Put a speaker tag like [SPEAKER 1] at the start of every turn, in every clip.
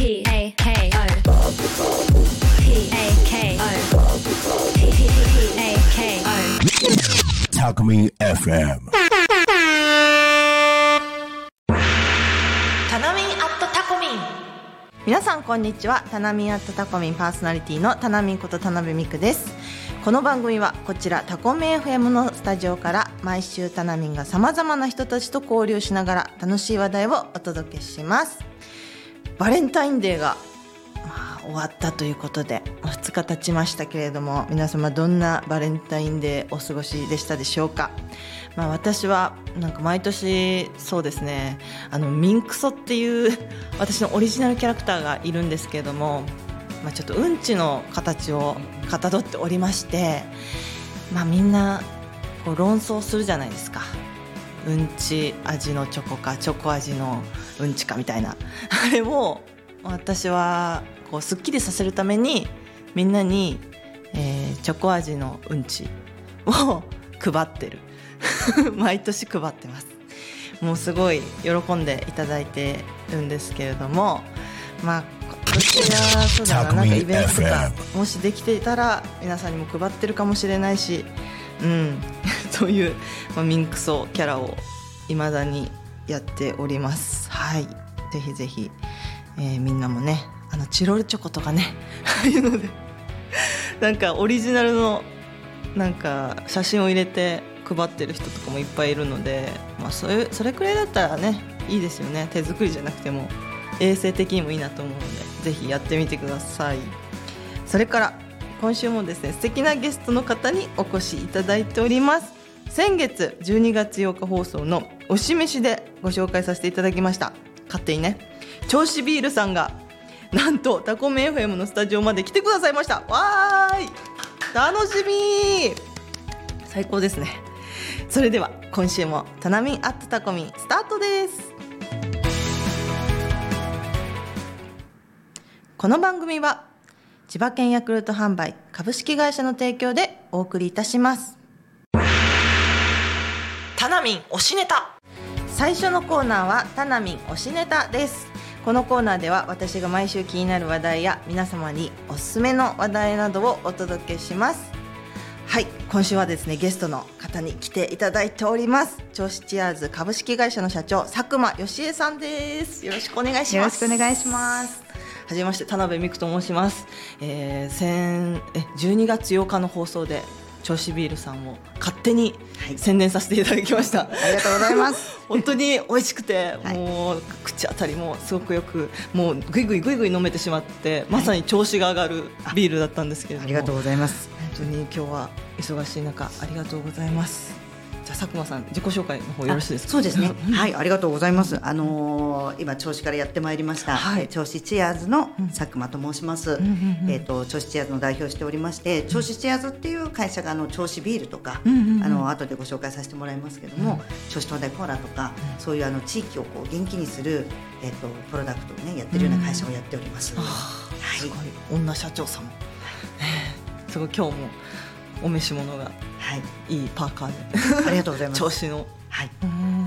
[SPEAKER 1] P A K O P A K O P A K O
[SPEAKER 2] Talk Me FM.
[SPEAKER 3] タナミンアットタコミン皆さんこんにちは。タナミンアットタコミンパーソナリティのタナミンこと田辺美久です。この番組はこちらタコミン FM のスタジオから毎週タナミンがさまざまな人たちと交流しながら楽しい話題をお届けしますバレンタインデーが、まあ、終わったということで2日経ちましたけれども皆様どんなバレンタインデーお過ごしでしたでしょうか？まあ、私はなんか毎年そうですねあのミンクソっていう私のオリジナルキャラクターがいるんですけれども、まあ、ちょっとうんちの形をかたどっておりまして、まあ、みんなこう論争するじゃないですか。うんち味のチョコかチョコ味のうんちかみたいな。あれを私はこうすっきりさせるためにみんなに、えーチョコ味のうんちを 配ってる。毎年配ってます。もうすごい喜んでいただいてるんですけれどもまあ今年はそうだな。なんかイベントとかもしできていたら皆さんにも配ってるかもしれないしうん。そういう、まあ、ミンクソキャラをいまだにやっております。はい。ぜひぜひ、えーみんなもねあのチロルチョコとかね ああいうのでなんかオリジナルのなんか写真を入れて配ってる人とかもいっぱいいるので、まあ、それそれくらいだったらねいいですよね。手作りじゃなくても衛生的にもいいなと思うのでぜひやってみてください。それから今週もですね素敵なゲストの方にお越しいただいております。先月12月8日放送の「おしめし」でご紹介させていただきました。勝手にね。銚子ビールさんがなんとタコメ FM のスタジオまで来てくださいました。わーい。楽しみ。最高ですね。それでは今週もタナミンアットタコミスタートです。この番組は千葉県ヤクルト販売株式会社の提供でお送りいたします。タナミン推しネタ。最初のコーナーはタナミン推しネタです。このコーナーでは私が毎週気になる話題や皆様におすすめの話題などをお届けします。はい今週はですねゲストの方に来ていただいております。銚子チアーズ株式会社の社長佐久間義恵さんです。よろしくお願いします。
[SPEAKER 4] よろしくお願いします。
[SPEAKER 3] はじめまして田辺美久と申します、えー、先え12月8日の放送で銚子ビールさんを勝手に
[SPEAKER 4] はい。
[SPEAKER 3] 宣伝させていただきました、
[SPEAKER 4] ありがとうございます。
[SPEAKER 3] 本当に美味しくて、
[SPEAKER 4] はい。
[SPEAKER 3] もう口当たりもすごくよくもうぐいぐいぐいぐい飲めてしまってまさに調子が上がるビールだったんですけれども。
[SPEAKER 4] ありがとうございます。
[SPEAKER 3] 本当に今日は忙しい中ありがとうございますじゃあ佐久間さん自己紹介の方よろしいですか？
[SPEAKER 4] そうですね。はい、ありがとうございます。あのー今銚子からやってまいりました。
[SPEAKER 3] はい。
[SPEAKER 4] 銚子チアーズの佐久間と申します。
[SPEAKER 3] んうんうん
[SPEAKER 4] えっ、と銚子チアーズの代表をしておりまして、銚子チアーズっていう会社があの銚子ビールとか、
[SPEAKER 3] うんうんうん。
[SPEAKER 4] あの後でご紹介させてもらいますけども、銚子東大コーラとか、そういうあの地域をこう元気にするえっ、とプロダクトをねやってるような会社をやっております。
[SPEAKER 3] あー
[SPEAKER 4] はい。
[SPEAKER 3] すごい。女社長さんすごい今日もお召し物が
[SPEAKER 4] はい、
[SPEAKER 3] いいパーカーで。
[SPEAKER 4] ありがとうございます。
[SPEAKER 3] 調子の。
[SPEAKER 4] はい。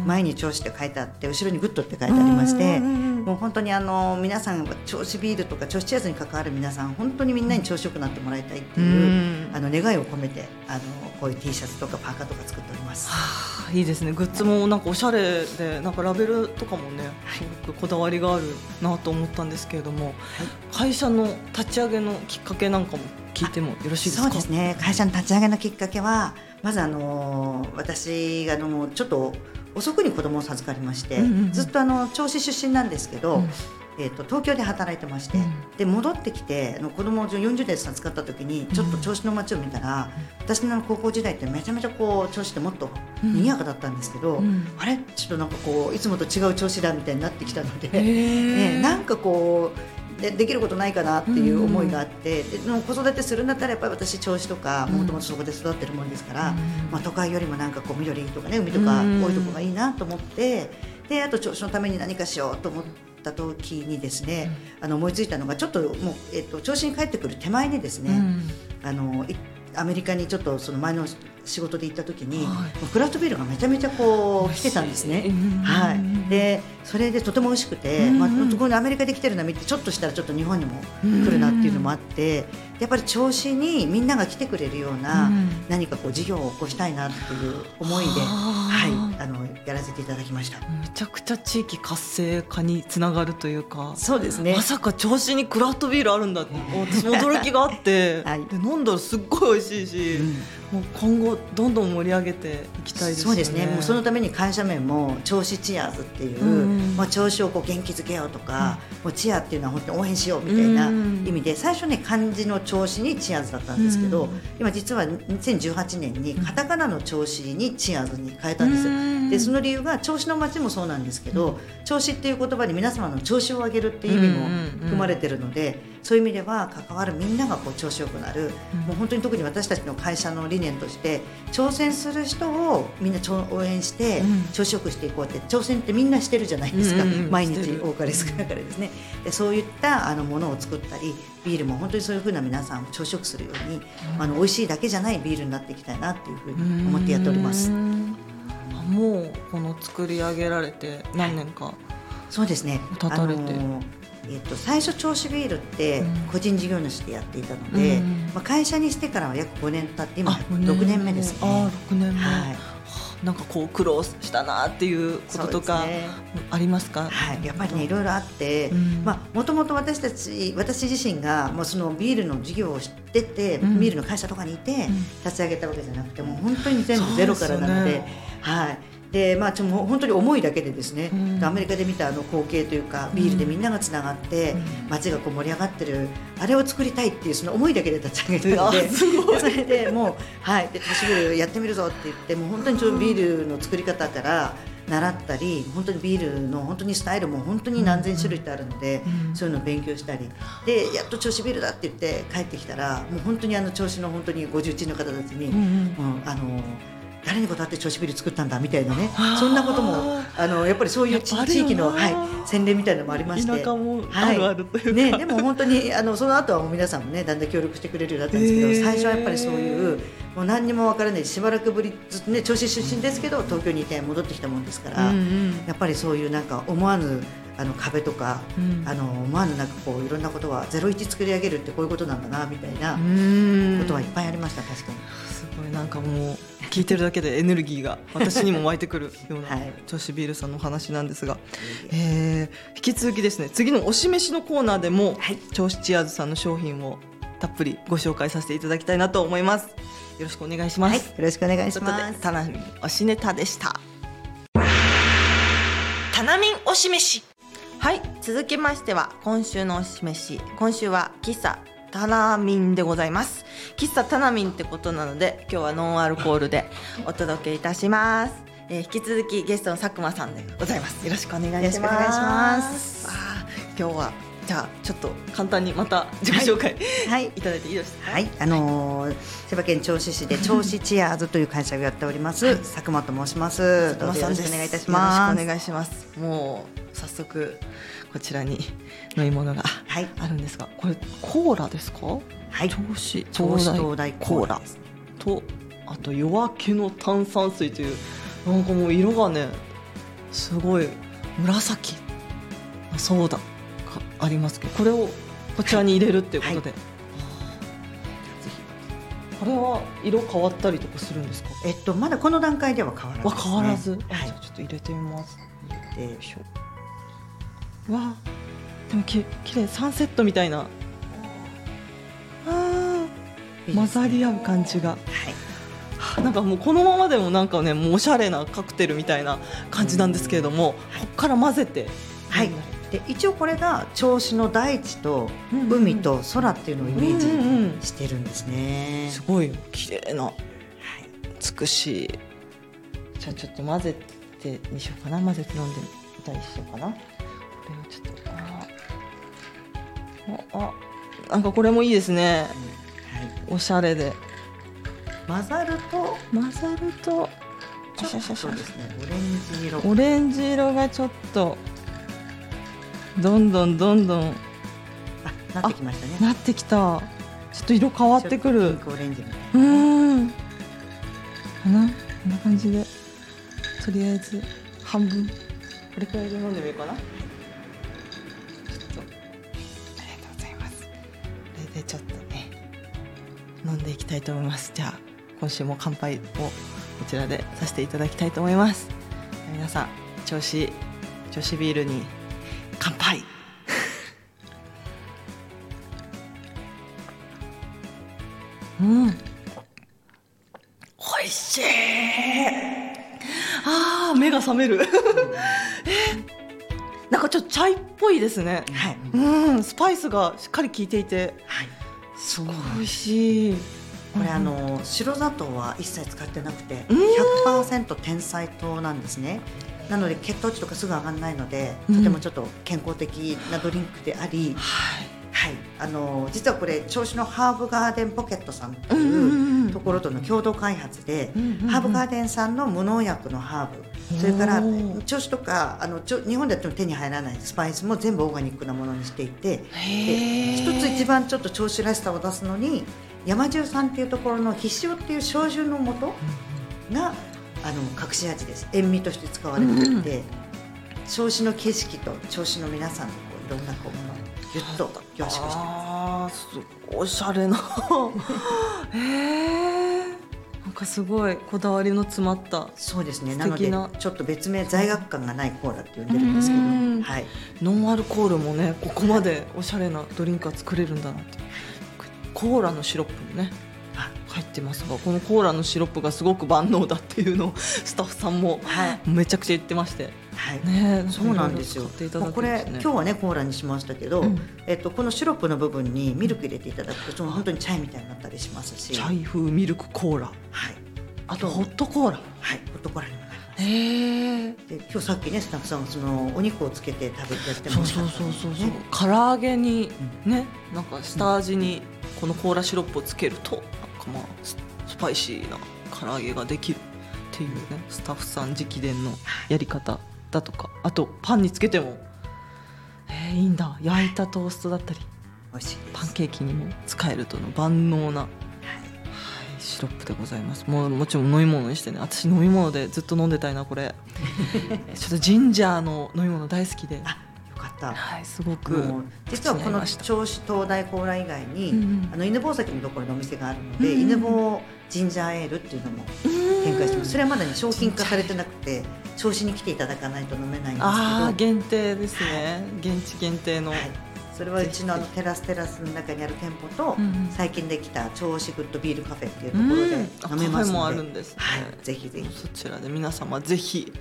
[SPEAKER 4] 前に銚子って書いてあって後ろに good って書いてありましてもう本当にあの皆さん銚子ビールとか銚子チアーズに関わる皆さん本当にみんなに調子よくなってもらいたいっていう
[SPEAKER 3] うん。
[SPEAKER 4] あの願いを込めてあのこういう T シャツとかパーカーとか作っております。
[SPEAKER 3] はあいいですね。グッズもなんかおしゃれでなんかラベルとかもねすごくこだわりがあるなと思ったんですけれども、会社の立ち上げのきっかけなんかも聞いてもよろしいですか？
[SPEAKER 4] そうですね。会社の立ち上げのきっかけはまずあの私があのちょっと遅くに子供を授かりまして、
[SPEAKER 3] うんうんうん。
[SPEAKER 4] ずっとあの銚子出身なんですけど、
[SPEAKER 3] うん。
[SPEAKER 4] えー、と東京で働いてまして、
[SPEAKER 3] うん。
[SPEAKER 4] で戻ってきてあの子供を40代で授かった時にちょっと銚子の街を見たら、私の高校時代ってめちゃめちゃこう銚子ってもっと賑やかだったんですけど、
[SPEAKER 3] うん。
[SPEAKER 4] あれ？ちょっとなんかこういつもと違う銚子だみたいになってきたので、ねなんかこうでできることないかなっていう思いがあって、ででも子育てするんだったらやっぱり私銚子とかもともとそこで育ってるもんですから、
[SPEAKER 3] うん。
[SPEAKER 4] まあ、都会よりもなんかこう緑とかね海とか
[SPEAKER 3] うん
[SPEAKER 4] 多いところがいいなと思ってであと銚子のために何かしようと思った時にですね、あの思いついたのがちょっともう、えっと、銚子に帰ってくる手前にですね、
[SPEAKER 3] うん。
[SPEAKER 4] あのいアメリカにちょっとその前の仕事で行った時に、
[SPEAKER 3] はい
[SPEAKER 4] クラフトビールがめちゃめちゃこう来てたんですね。はい。でそれでとても美味しくて、
[SPEAKER 3] うん
[SPEAKER 4] まあそこにアメリカで来てるのを見てちょっとしたらちょっと日本にも来るなっていうのもあって、やっぱり銚子にみんなが来てくれるような、
[SPEAKER 3] うん
[SPEAKER 4] 何かこう事業を起こしたいなっていう思いで、
[SPEAKER 3] は
[SPEAKER 4] はい
[SPEAKER 3] あ、
[SPEAKER 4] あのやらせていただきました。
[SPEAKER 3] めちゃくちゃ地域活性化につながるというか。
[SPEAKER 4] そうですね
[SPEAKER 3] ま。さか調子にクラフトビールあるんだって 私も驚きがあって、
[SPEAKER 4] はい
[SPEAKER 3] で飲んだらすっごい美味しいし、
[SPEAKER 4] うん
[SPEAKER 3] もう今後どんどん盛り上げていきたいですよね。
[SPEAKER 4] そうですね。もうそのために会社名も銚子チアーズっていう、
[SPEAKER 3] うん
[SPEAKER 4] まあ銚子をこう元気づけようとか、もうチアっていうのは本当に応援しようみたいな
[SPEAKER 3] うん
[SPEAKER 4] 意味で、最初ね漢字の銚子にチアーズだったんですけど、
[SPEAKER 3] うん。
[SPEAKER 4] 今実は2018年にカタカナの銚子にチアーズに変えたんです。よ。
[SPEAKER 3] うん。
[SPEAKER 4] でその理由が銚子の町もそうなんですけど、銚子っていう言葉に皆様の調子を上げるっていう意味も含まれてるので、そういう意味では関わるみんながこう調子よくなる、
[SPEAKER 3] うん。
[SPEAKER 4] もう本当に特に私たちの会社の理念として挑戦する人をみんな応援して
[SPEAKER 3] うん。
[SPEAKER 4] 調子よくしていこうって挑戦ってみんなしてるじゃないですか、
[SPEAKER 3] うんうんうん。
[SPEAKER 4] 毎日多かれ少なかれですね。でそういったあのものを作ったりビールも本当にそういうふうな皆さんを調子よくするように、あの美味しいだけじゃないビールになっていきたいなっていうふうに思ってやっております。
[SPEAKER 3] うもうこの作り上げられて何年か。
[SPEAKER 4] そうですね。
[SPEAKER 3] 立たれて。
[SPEAKER 4] あのえっと最初銚子ビールって
[SPEAKER 3] うん
[SPEAKER 4] 個人事業主でやっていたので、
[SPEAKER 3] うん
[SPEAKER 4] まあ会社にしてからは約5年経って今
[SPEAKER 3] あ
[SPEAKER 4] 6年目ですね。
[SPEAKER 3] あ六年目。
[SPEAKER 4] はい。
[SPEAKER 3] なんかこう苦労したなっていうこととかありますか？
[SPEAKER 4] はい、やっぱりねいろいろあって、
[SPEAKER 3] うん
[SPEAKER 4] まあもともと私たち私自身がもうそのビールの事業を知ってて、
[SPEAKER 3] うん
[SPEAKER 4] ビールの会社とかにいて
[SPEAKER 3] ん
[SPEAKER 4] 立ち上げたわけじゃなくてもう本当に全部ゼロからなので
[SPEAKER 3] ね
[SPEAKER 4] はい。でまあ、ちょっともう本当に思いだけでですね、
[SPEAKER 3] うん。
[SPEAKER 4] アメリカで見たあの光景というかビールでみんながつながって、
[SPEAKER 3] うん。
[SPEAKER 4] 街がこう盛り上がってるあれを作りたいっていうその思いだけで立ち上げたので それでもうはいで都市ビールやってみるぞって言ってもう本当にちょビールの作り方から習ったり本当にビールの本当にスタイルも本当に何千種類ってあるので、
[SPEAKER 3] うん。
[SPEAKER 4] そういうのを勉強したりでやっと銚子ビールだって言って帰ってきたらもう本当にあの銚子の本当にご重鎮の方たちに、
[SPEAKER 3] うんうん。
[SPEAKER 4] もうあの誰に断って銚子ビール作ったんだみたいなねそんなこともあのやっぱりそういう地域の、はい、洗礼みたいなのもありまして。
[SPEAKER 3] 田舎もあるあるというか。
[SPEAKER 4] ね、でも本当にあのその後はもう皆さんもねだんだん協力してくれるようになったんですけど、
[SPEAKER 3] へー。
[SPEAKER 4] 最初はやっぱりそういうもう何にも分からないしばらくぶりずっとね銚子出身ですけど東京にいて戻ってきたもんですから、
[SPEAKER 3] うんうん。
[SPEAKER 4] やっぱりそういうなんか思わぬあの壁とか、
[SPEAKER 3] うん。
[SPEAKER 4] あの思わぬなんかこういろんなことはゼロ一作り上げるってこういうことなんだなみたいな
[SPEAKER 3] うん。
[SPEAKER 4] ことはいっぱいありました確かに。
[SPEAKER 3] すごい。なんかもう聞いてるだけでエネルギーが私にも湧いてくるような
[SPEAKER 4] はい。
[SPEAKER 3] 調子ビールさんのお話なんですが、えー引き続きですね次の推し飯のコーナーでも、
[SPEAKER 4] はい。
[SPEAKER 3] 銚子チアーズさんの商品をたっぷりご紹介させていただきたいなと思います。よろしくお願いします、
[SPEAKER 4] はい、よろしくお願いします。
[SPEAKER 3] でタナミン推しネタでした。タナミン推し。飯はい続きましては今週の推し飯今週は喫茶タナミンでございます。喫茶タナミンってことなので今日はノンアルコールでお届けいたします、えー引き続きゲストの佐久間さんでございます。よろしくお願いします。
[SPEAKER 4] よろしくお願いします。
[SPEAKER 3] 今日はじゃあちょっと簡単にまた自己紹介、
[SPEAKER 4] はい。
[SPEAKER 3] い、ただいていいですか？
[SPEAKER 4] はい、あのー千葉県銚子市で銚子チアーズという会社をやっております、佐久間と申します。どうぞよろしくお願いいたします。
[SPEAKER 3] よろしくお願いします。もう早速こちらに飲み物が
[SPEAKER 4] はい、
[SPEAKER 3] あるんですが、これコーラですか？
[SPEAKER 4] はい、
[SPEAKER 3] 銚子
[SPEAKER 4] 銚子東大
[SPEAKER 3] コーラ。とあと夜明けの炭酸水というなんかもう色がねすごい紫。のソーダがありますけど、これをこちらに入れるっていうことで。あーぜひこれは色変わったりとかするんですか？
[SPEAKER 4] えっとまだこの段階では変わらずね、
[SPEAKER 3] 変わらず、あ
[SPEAKER 4] はい
[SPEAKER 3] じゃあちょっと入れてみます。
[SPEAKER 4] で
[SPEAKER 3] よいしょ。わあ、でもききれいサンセットみたいな。ああ、混ざり合う感じが。
[SPEAKER 4] はい、
[SPEAKER 3] はあなんかもうこのままでもなんかね、もうおしゃれなカクテルみたいな感じなんですけれども、こっから混ぜて。
[SPEAKER 4] はいで一応これが銚子の大地と海と空っていうのをイメージしてるんですね。
[SPEAKER 3] すごい綺麗な。
[SPEAKER 4] はい、
[SPEAKER 3] 美しい。じゃあちょっと混ぜてにしようかな、混ぜて飲んでみたりしようかな。これをちょっと。あああなんかこれもいいですね。
[SPEAKER 4] はい、
[SPEAKER 3] おしゃれで。
[SPEAKER 4] 混ざると
[SPEAKER 3] 混ざると。
[SPEAKER 4] ちょっとですねオレンジ色。
[SPEAKER 3] オレンジ色がちょっとどんどんどんどん。
[SPEAKER 4] あなってきましたね。
[SPEAKER 3] なってきた。ちょっと色変わってくる。
[SPEAKER 4] オレンジみたいな
[SPEAKER 3] うーん。かな？こんな感じで。とりあえず半分。これくらいで飲んでみようかな？ちょっと。ありがとうございます。これでちょっとね飲んでいきたいと思います。じゃあ今週も乾杯をこちらでさせていただきたいと思います。皆さん調子調子ビールに乾杯。うん。美味しい。あー目が覚める。えなんかちょっとチャイっぽいですね。
[SPEAKER 4] はい。
[SPEAKER 3] うんスパイスがしっかり効いていて。
[SPEAKER 4] はい。
[SPEAKER 3] すごい。美味しい。
[SPEAKER 4] これあの白砂糖は一切使ってなくて
[SPEAKER 3] うん。
[SPEAKER 4] 100%天才糖なんですねなので血糖値とかすぐ上がらないので
[SPEAKER 3] うん。
[SPEAKER 4] とてもちょっと健康的なドリンクであり、
[SPEAKER 3] はい。
[SPEAKER 4] はい、あの実はこれ銚子のハーブガーデンポケットさんという
[SPEAKER 3] うん
[SPEAKER 4] ところとの共同開発で、ハーブガーデンさんの無農薬のハーブ。それから銚子とかあのちょ日本でやっても手に入らないスパイスも全部オーガニックなものにしていて。で一つ一番ちょっと銚子らしさを出すのに山中さんっていうところの必勝っていう焼酎の素があの隠し味です。塩味として使われていて、銚子の景色と銚子の皆さんのこういろんなこうものをぎゅっと凝縮してます。
[SPEAKER 3] あーすごいおしゃれな。へえなんかすごいこだわりの詰まった
[SPEAKER 4] そうですね。な。のでちょっと別名罪悪感がないコーラって呼んでるんですけど、
[SPEAKER 3] うん
[SPEAKER 4] はい、
[SPEAKER 3] ノンアルコールもねここまでおしゃれなドリンクが作れるんだなって。コーラのシロップもね。
[SPEAKER 4] あ
[SPEAKER 3] 入ってますがこのコーラのシロップがすごく万能だっていうのを スタッフさんも
[SPEAKER 4] はい。
[SPEAKER 3] めちゃくちゃ言ってまして。
[SPEAKER 4] はい。
[SPEAKER 3] ね
[SPEAKER 4] そうなんですよ。
[SPEAKER 3] いろいろ使っていただ
[SPEAKER 4] もうこれ今日はねコーラにしましたけど、
[SPEAKER 3] うん。
[SPEAKER 4] えっとこのシロップの部分にミルク入れていただくとその本当にチャイみたいになったりしますし、
[SPEAKER 3] チャイ風ミルクコーラ。
[SPEAKER 4] はい。
[SPEAKER 3] あとホットコーラ。
[SPEAKER 4] はいホットコーラにもなります。で今日さっきねスタッフさんがそのお肉をつけて食べてやって
[SPEAKER 3] そうそう
[SPEAKER 4] ましたから
[SPEAKER 3] そうそうそう
[SPEAKER 4] ね
[SPEAKER 3] 唐揚げにねなんか下味にこのコーラシロップをつけるとかまあススパイシーな唐揚げができるっていうねスタッフさん直伝のやり方だとかあとパンにつけてもえー、いいんだ。焼いたトーストだったり
[SPEAKER 4] 美味しい。
[SPEAKER 3] パンケーキにも使えるとの万能な、はい、シロップでございます。もうもちろん飲み物にしてね私飲み物でずっと飲んでたいなこれ。ちょっとジンジャーの飲み物大好きで。はいすごく
[SPEAKER 4] 実はこの銚子灯台コーラ以外に、
[SPEAKER 3] うんうん。
[SPEAKER 4] あの犬吠埼のところのお店があるので、
[SPEAKER 3] うんうん
[SPEAKER 4] 犬吠ジンジャーエールっていうのも展開してます。それはまだね商品化されてなくて銚子に来ていただかないと飲めないんですけど。
[SPEAKER 3] ああ限定ですね、現地限定の、
[SPEAKER 4] はい、それはうちのテラステラスの中にある店舗と、
[SPEAKER 3] うんうん。
[SPEAKER 4] 最近できた銚子グッドビールカフェっていうところで
[SPEAKER 3] うん
[SPEAKER 4] 飲めます
[SPEAKER 3] あカフェも
[SPEAKER 4] ので、
[SPEAKER 3] あるんですね
[SPEAKER 4] はい、ぜひぜひ
[SPEAKER 3] そちらで皆様ぜひ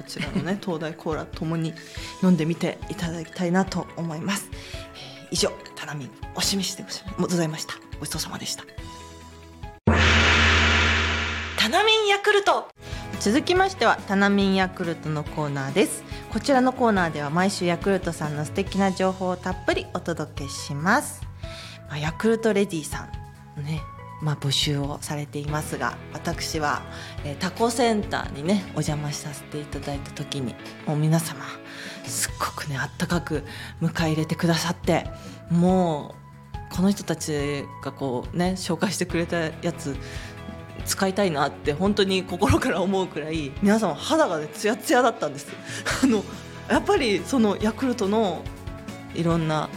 [SPEAKER 3] こちらのね東大コーラともに飲んでみていただきたいなと思います、えー以上タナミンお示しでございました。ごちそうさまでした。タナミンヤクルト。続きましてはタナミンヤクルトのコーナーです。こちらのコーナーでは毎週ヤクルトさんの素敵な情報をたっぷりお届けします、まあ、ヤクルトレディさんねまあ、募集をされていますが私は、えータコセンターにねお邪魔させていただいた時にもう皆様すっごくねあったかく迎え入れてくださってもうこの人たちがこうね紹介してくれたやつ使いたいなって本当に心から思うくらい皆様肌がねツヤツヤだったんです。あのやっぱりそのヤクルトのいろんな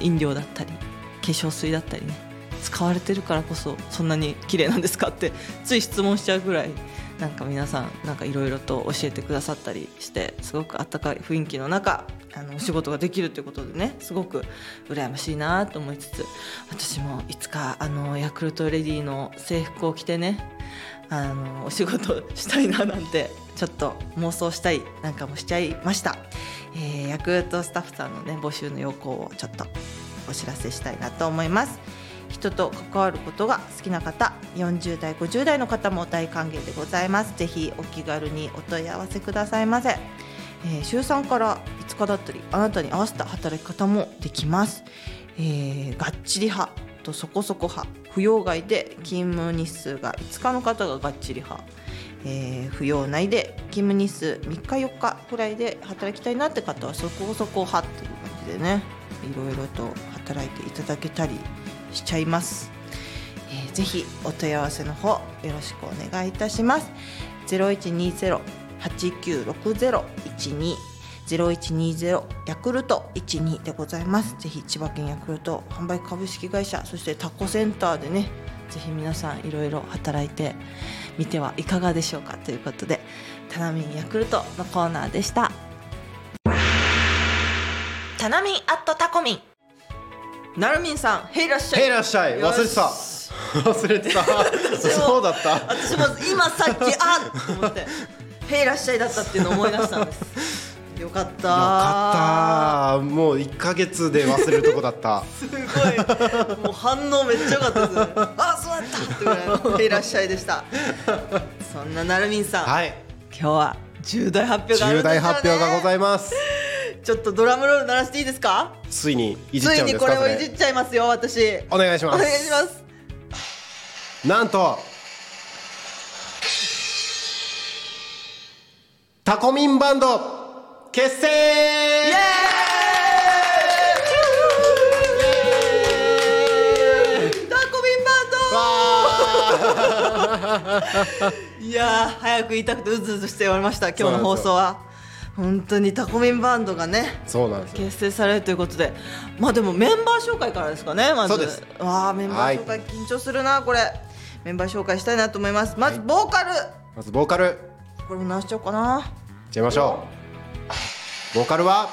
[SPEAKER 3] 飲料だったり化粧水だったりね使われてるからこそそんなに綺麗なんですかってつい質問しちゃうぐらいなんか皆さんなんかいろいろと教えてくださったりしてすごくあったかい雰囲気の中あのお仕事ができるということでねすごく羨ましいなと思いつつ私もいつかあのヤクルトレディの制服を着てねあのお仕事したいななんてちょっと妄想したいなんかもしちゃいました、えーヤクルトスタッフさんのね募集の要項をちょっとお知らせしたいなと思います。人と関わることが好きな方40代50代の方も大歓迎でございます。ぜひお気軽にお問い合わせくださいませ、えー週3から5日だったりあなたに合わせた働き方もできます、えーがっちり派とそこそこ派扶養外で勤務日数が5日の方ががっちり派。えー、扶養内で勤務日数3日4日くらいで働きたいなって方はそこそこ派っていう感じでねいろいろと働いていただけたりしちゃいます、えーぜひお問い合わせの方よろしくお願いいたします。0120-896012 0120ヤクルト12でございます。ぜひ千葉県ヤクルト販売株式会社そしてタコセンターでねぜひ皆さんいろいろ働いてみてはいかがでしょうかということでタナミンヤクルトのコーナーでした。タナミンアットタコミン。なるみんさんへいらっしゃい。
[SPEAKER 2] へいらっしゃい。忘れてた。忘れてた。そうだった。
[SPEAKER 3] 私も今さっきあっと思って「へいらっしゃい」だったっていうのを思い出したんです。よかった。
[SPEAKER 2] よかった。もう1か月で忘れるとこだった。
[SPEAKER 3] すごい。もう反応めっちゃ良かったですね。あそうだったってぐらいの「へいらっしゃい」でした。そんななるみんさん、
[SPEAKER 2] はい。
[SPEAKER 3] 今日は重大発表が
[SPEAKER 2] 重大発表がございます
[SPEAKER 3] ちょっとドラムロール鳴らしていいですか？
[SPEAKER 2] ついにいじっ
[SPEAKER 3] ついに
[SPEAKER 2] ちゃうんです
[SPEAKER 3] これをいじ
[SPEAKER 2] れ
[SPEAKER 3] っちゃいますよ私。
[SPEAKER 2] お願いします。
[SPEAKER 3] お願いします。
[SPEAKER 2] なんとタコミンバンド結成！
[SPEAKER 3] イエタコミンバンド！いやー早く言いたくてうずうずしておりました今日の放送は本当にタコミンバンドがね
[SPEAKER 2] そうなんですよ。
[SPEAKER 3] 結成されるということで。まあでもメンバー紹介からですかねまず。
[SPEAKER 2] そうです。
[SPEAKER 3] わあメンバー紹介緊張するなこれ。メンバー紹介したいなと思います。まずボーカル、
[SPEAKER 2] まずボーカル。
[SPEAKER 3] これも直しちゃおうかな。い
[SPEAKER 2] っちゃいましょう。ボーカルは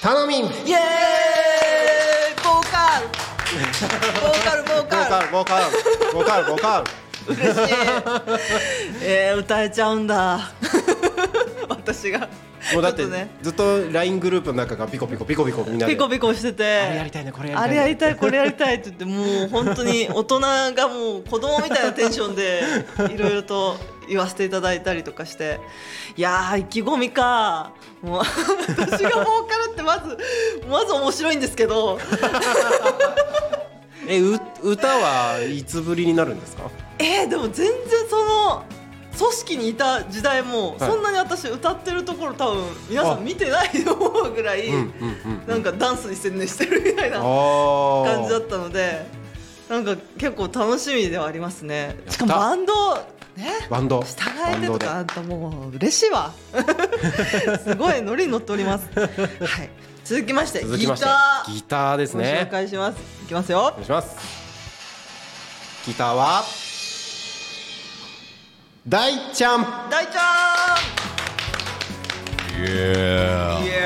[SPEAKER 2] タノミン。ボー
[SPEAKER 3] イエーイ！ボーカル。ボーカルボーカル。
[SPEAKER 2] カルボーカル。ボーカルボーカル
[SPEAKER 3] 嬉しい。えー、歌えちゃうんだ。私が。
[SPEAKER 2] もうだって
[SPEAKER 3] ね。
[SPEAKER 2] ずっと LINE グループの中がピコピコピコピコみんなで
[SPEAKER 3] ピコピコしてて。
[SPEAKER 2] あれやりたいねこれやりたいね。
[SPEAKER 3] あれやりたいこれやりたいって言ってもう本当に大人がもう子供みたいなテンションでいろいろと言わせていただいたりとかして。いやー意気込みか。もう私がボーカルってまずまず面白いんですけど。
[SPEAKER 2] えう歌はいつぶりになるんですか？
[SPEAKER 3] えー、でも全然その組織にいた時代も、
[SPEAKER 2] はい。
[SPEAKER 3] そんなに私歌ってるところ多分皆さん見てないと思うぐらい、なんかダンスに専念してるみたいな
[SPEAKER 2] あ
[SPEAKER 3] 感じだったのでなんか結構楽しみではありますね。
[SPEAKER 2] た。
[SPEAKER 3] しかもバンドね？
[SPEAKER 2] バンド。
[SPEAKER 3] 従えてとかあんたもう嬉しいわ。すごいノリに乗っております。はい。続きましてギター。
[SPEAKER 2] ギターです
[SPEAKER 3] ご紹
[SPEAKER 2] ね
[SPEAKER 3] 介します。いきますよ。
[SPEAKER 2] お願いします。ギターは？大ちゃん。
[SPEAKER 3] 大ちゃ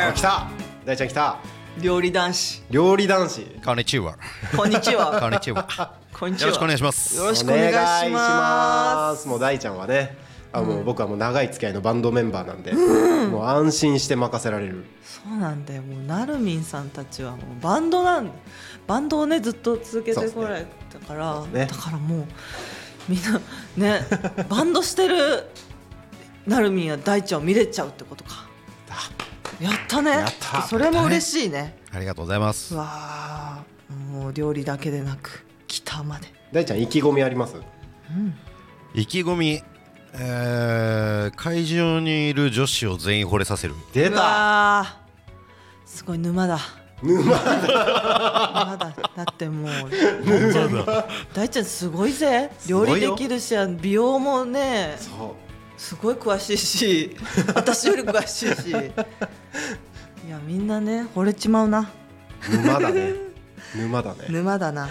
[SPEAKER 2] あ
[SPEAKER 3] ん
[SPEAKER 2] 来た。大ちゃん来た。
[SPEAKER 3] 料理男子。
[SPEAKER 2] 料理男子。
[SPEAKER 5] こんにちは。
[SPEAKER 3] こんにちは。
[SPEAKER 5] こんにちは。
[SPEAKER 3] こんにちは。
[SPEAKER 5] よろしくお願いします。
[SPEAKER 3] よろしくお願いします。
[SPEAKER 2] もう大ちゃんはねあもう僕はもう長い付き合いのバンドメンバーなんで、もう安心して任せられる。
[SPEAKER 3] そうなんだよ。もうなるみんさんたちはもうバンドなんバンドをねずっと続けてこられたから、
[SPEAKER 2] そうですね。
[SPEAKER 3] だからもうみんなねバンドしてるなるみんや大ちゃんを見れちゃうってことか。やった。ね。
[SPEAKER 2] やった。
[SPEAKER 3] それも嬉しいね。
[SPEAKER 5] ありがとうございます。
[SPEAKER 3] う。わあもう料理だけでなくギターまで。
[SPEAKER 2] 大ちゃん意気込みあります？
[SPEAKER 5] 意気込み、えー、会場にいる女子を全員惚れさせる。
[SPEAKER 3] う
[SPEAKER 2] 出た
[SPEAKER 3] すごい沼だ沼だ。沼だ。だってもう大ちゃん大ちゃんすごいぜ。料理できるし美容もね
[SPEAKER 2] そ
[SPEAKER 3] すごい詳しいし私より詳しいし。いやみんなね惚れちまうな。
[SPEAKER 2] う沼だね。沼だね。
[SPEAKER 3] 沼だな。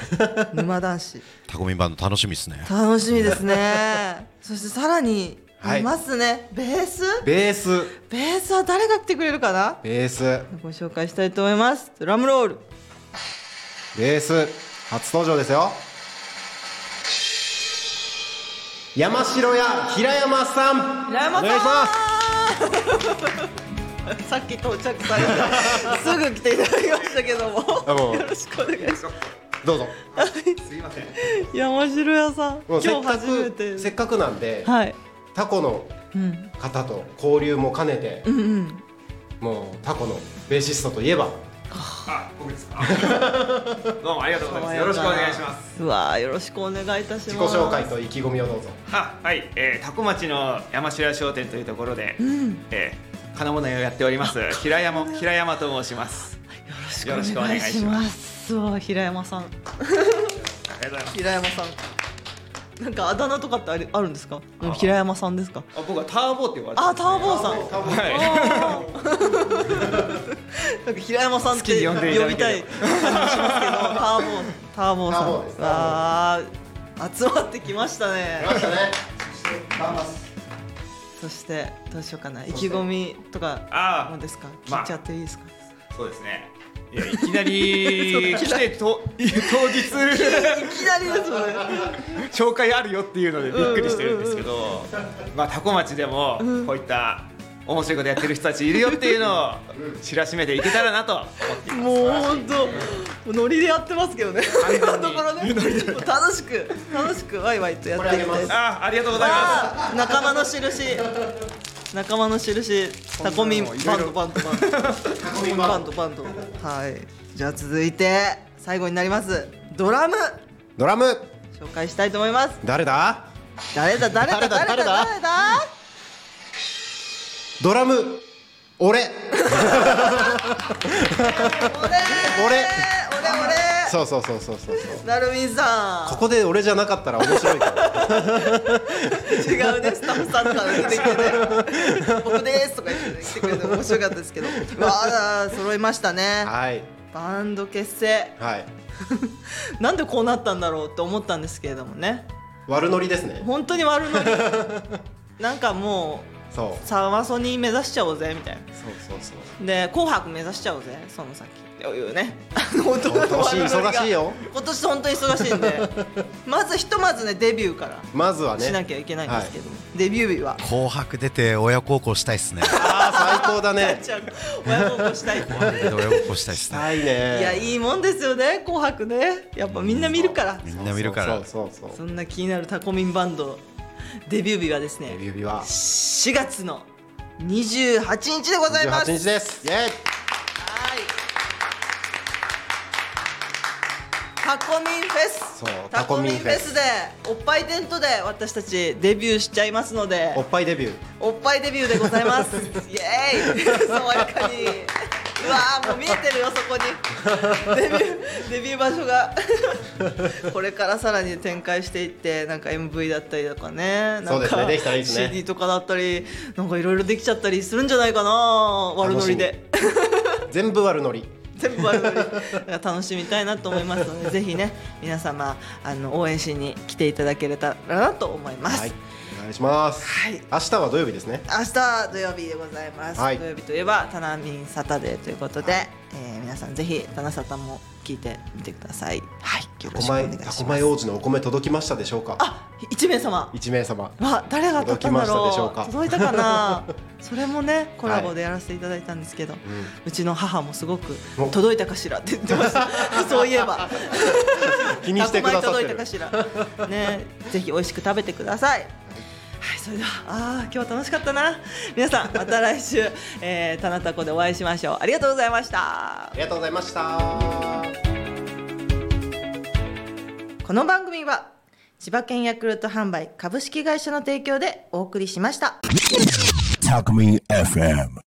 [SPEAKER 3] 沼男子。
[SPEAKER 5] タコミンバンド楽しみですね。
[SPEAKER 3] 楽しみですね。そしてさらに
[SPEAKER 2] はい。
[SPEAKER 3] いますね、ベース？
[SPEAKER 2] ベース。
[SPEAKER 3] ベースは誰が来てくれるかな？
[SPEAKER 2] ベース。
[SPEAKER 3] ご紹介したいと思います。ドラムロール。
[SPEAKER 2] ベース。初登場ですよ。山城屋平山さん。
[SPEAKER 3] 平山さん。
[SPEAKER 2] お願いします。
[SPEAKER 3] さっき到着されてすぐ来ていただきましたけども。よろしくお願いします。
[SPEAKER 2] どうぞ。
[SPEAKER 3] 山城屋さん。
[SPEAKER 2] もうせっか
[SPEAKER 3] 今日初め
[SPEAKER 2] く
[SPEAKER 3] て
[SPEAKER 2] せっかくなんで
[SPEAKER 3] はい
[SPEAKER 2] タコの
[SPEAKER 3] うん
[SPEAKER 2] 方と交流も兼ねて
[SPEAKER 3] うんうん
[SPEAKER 2] もうタコのベーシストといえば
[SPEAKER 6] あ、僕ですか？どうもありがとうございます。よろしくお願いします。
[SPEAKER 3] うわーよろしくお願いいたします
[SPEAKER 2] 自己紹介と意気込みをどうぞ
[SPEAKER 6] は、はい、えー、タコ町の山城屋商店というところで、
[SPEAKER 3] うん
[SPEAKER 6] えー、金物屋をやっております。平山平山と申します。
[SPEAKER 3] よろしくお願いしますすわ平山さん
[SPEAKER 6] ありがとうございます
[SPEAKER 3] 平山さんなんかあだ名とかってありあるんですか？平山さんですか？
[SPEAKER 6] あ僕はターボって呼ばれて
[SPEAKER 3] あターボーさん。
[SPEAKER 6] は
[SPEAKER 3] なんか平山さんって
[SPEAKER 6] 呼
[SPEAKER 3] びたい感じしますけどターボーターボー。さん。あー集まってきましたね。
[SPEAKER 2] ましたね。
[SPEAKER 3] そしてどうしようかな。意気込みとか
[SPEAKER 6] あ
[SPEAKER 3] ですか？
[SPEAKER 6] まあ。
[SPEAKER 3] 聞いちゃっていいですか、
[SPEAKER 6] いそうですねいやいきなり 来てと当日。
[SPEAKER 3] いきなりですよね。
[SPEAKER 6] 紹介あるよっていうのでびっくりしてるんですけど、まあタコ町でもこういった面白いことやってる人たちいるよっていうのを知らしめていけたらなと思っています。
[SPEAKER 3] もう本当ノリでやってますけどね。今のところね楽しく楽しくワイワイとやっていきたい
[SPEAKER 6] あありがとうございま
[SPEAKER 3] あー仲間の印仲間の印タコミンバンドバンドバンドタコミンバン。ドバンドはい。じゃあ続いて最後になります。ドラム。
[SPEAKER 2] ドラム。
[SPEAKER 3] 紹介したいと思います。
[SPEAKER 2] 誰だ？
[SPEAKER 3] 誰だ？誰だ？
[SPEAKER 2] 誰だ？
[SPEAKER 3] 誰だ？
[SPEAKER 2] 誰だ？
[SPEAKER 3] 誰だ？
[SPEAKER 2] ドラム。俺。
[SPEAKER 3] 俺。俺。俺
[SPEAKER 2] そうそうそうそうそう。そう
[SPEAKER 3] なるみん。さ
[SPEAKER 2] ここで俺じゃなかったら面白いから
[SPEAKER 3] ん違うねスタッフさんから出てきてね。僕ですとか言って来てくれて面白かったですけど。うわあ揃いましたね。
[SPEAKER 2] はい。
[SPEAKER 3] バンド結成。
[SPEAKER 2] はい。
[SPEAKER 3] なんでこうなったんだろうって思ったんですけれどもね。
[SPEAKER 2] 悪ノリですね。
[SPEAKER 3] 本当に悪ノリ。なんかも
[SPEAKER 2] そう。
[SPEAKER 3] うサマソニー目指しちゃおうぜみたいな。
[SPEAKER 2] そうそうそう。
[SPEAKER 3] で「紅白」目指しちゃおうぜその先。というね。
[SPEAKER 2] 今年忙しいよ。
[SPEAKER 3] 今年本当に忙しいんで。まずひとまずねデビューから
[SPEAKER 2] まずはね。
[SPEAKER 3] しなきゃいけないんですけども、デビュー日は。
[SPEAKER 5] 紅白出て親孝行したいっすね。
[SPEAKER 2] ああ最高だね。
[SPEAKER 3] 親孝行したい
[SPEAKER 5] 親孝行したいっすね。
[SPEAKER 2] したいね。
[SPEAKER 3] いやいいもんですよね紅白ね。やっぱみんな見るから。
[SPEAKER 5] みんな見るから。
[SPEAKER 2] そうそうそうそ
[SPEAKER 3] そんな気になるタコミンバンドデビュー日はです
[SPEAKER 2] うデ
[SPEAKER 3] ね
[SPEAKER 2] ビュー日は
[SPEAKER 3] 4月の28日でございます
[SPEAKER 2] 28日ですイエーイ
[SPEAKER 3] はい。タコミンフェス。
[SPEAKER 2] そう
[SPEAKER 3] タコミンフェスでおっぱいテントで私たちデビューしちゃいますので
[SPEAKER 2] おっぱいデビュー
[SPEAKER 3] おっぱいデビューでございます。イエーイ。爽やかに。うわーもう見えてるよそこに。デビューデビュー場所が。これからさらに展開していってなんか MV だったりとかね。なんか
[SPEAKER 2] そうですね。
[SPEAKER 3] CD とかだったりなんかいろいろできちゃったりするんじゃないかな悪ノリで。
[SPEAKER 2] 全部悪ノリ。
[SPEAKER 3] 全部悪ノリ。楽しみたいなと思いますのでぜひね皆様あの応援しに来ていただけたらなと思います、
[SPEAKER 2] はいお願いします。
[SPEAKER 3] はい。
[SPEAKER 2] 明日は土曜日ですね。
[SPEAKER 3] 明日土曜日でございます、
[SPEAKER 2] はい。
[SPEAKER 3] 土曜日といえばタナミンサタデーということで、えー皆さんぜひタナサタも聞いてみてください。はい。よろしくお願いします。
[SPEAKER 2] タコマイ王子のお米届きましたでしょうか？
[SPEAKER 3] あ一名様。
[SPEAKER 2] 一名様。
[SPEAKER 3] わ誰が
[SPEAKER 2] 届きましたでしょうか？
[SPEAKER 3] 届いたかな？それもねコラボでやらせていただいたんですけど、
[SPEAKER 2] う
[SPEAKER 3] うちの母もすごく
[SPEAKER 2] お。
[SPEAKER 3] 届いたかしらって言ってました そういえば。
[SPEAKER 2] 気にしてくださってる。
[SPEAKER 3] 届いたかしら。ねぜひ美味しく食べてくださいはいそれでは。あー今日は楽しかったな。皆さんまた来週、えー、タナタコでお会いしましょう。ありがとうございました。
[SPEAKER 2] ありがとうございました。
[SPEAKER 3] この番組は千葉県ヤクルト販売株式会社の提供でお送りしました.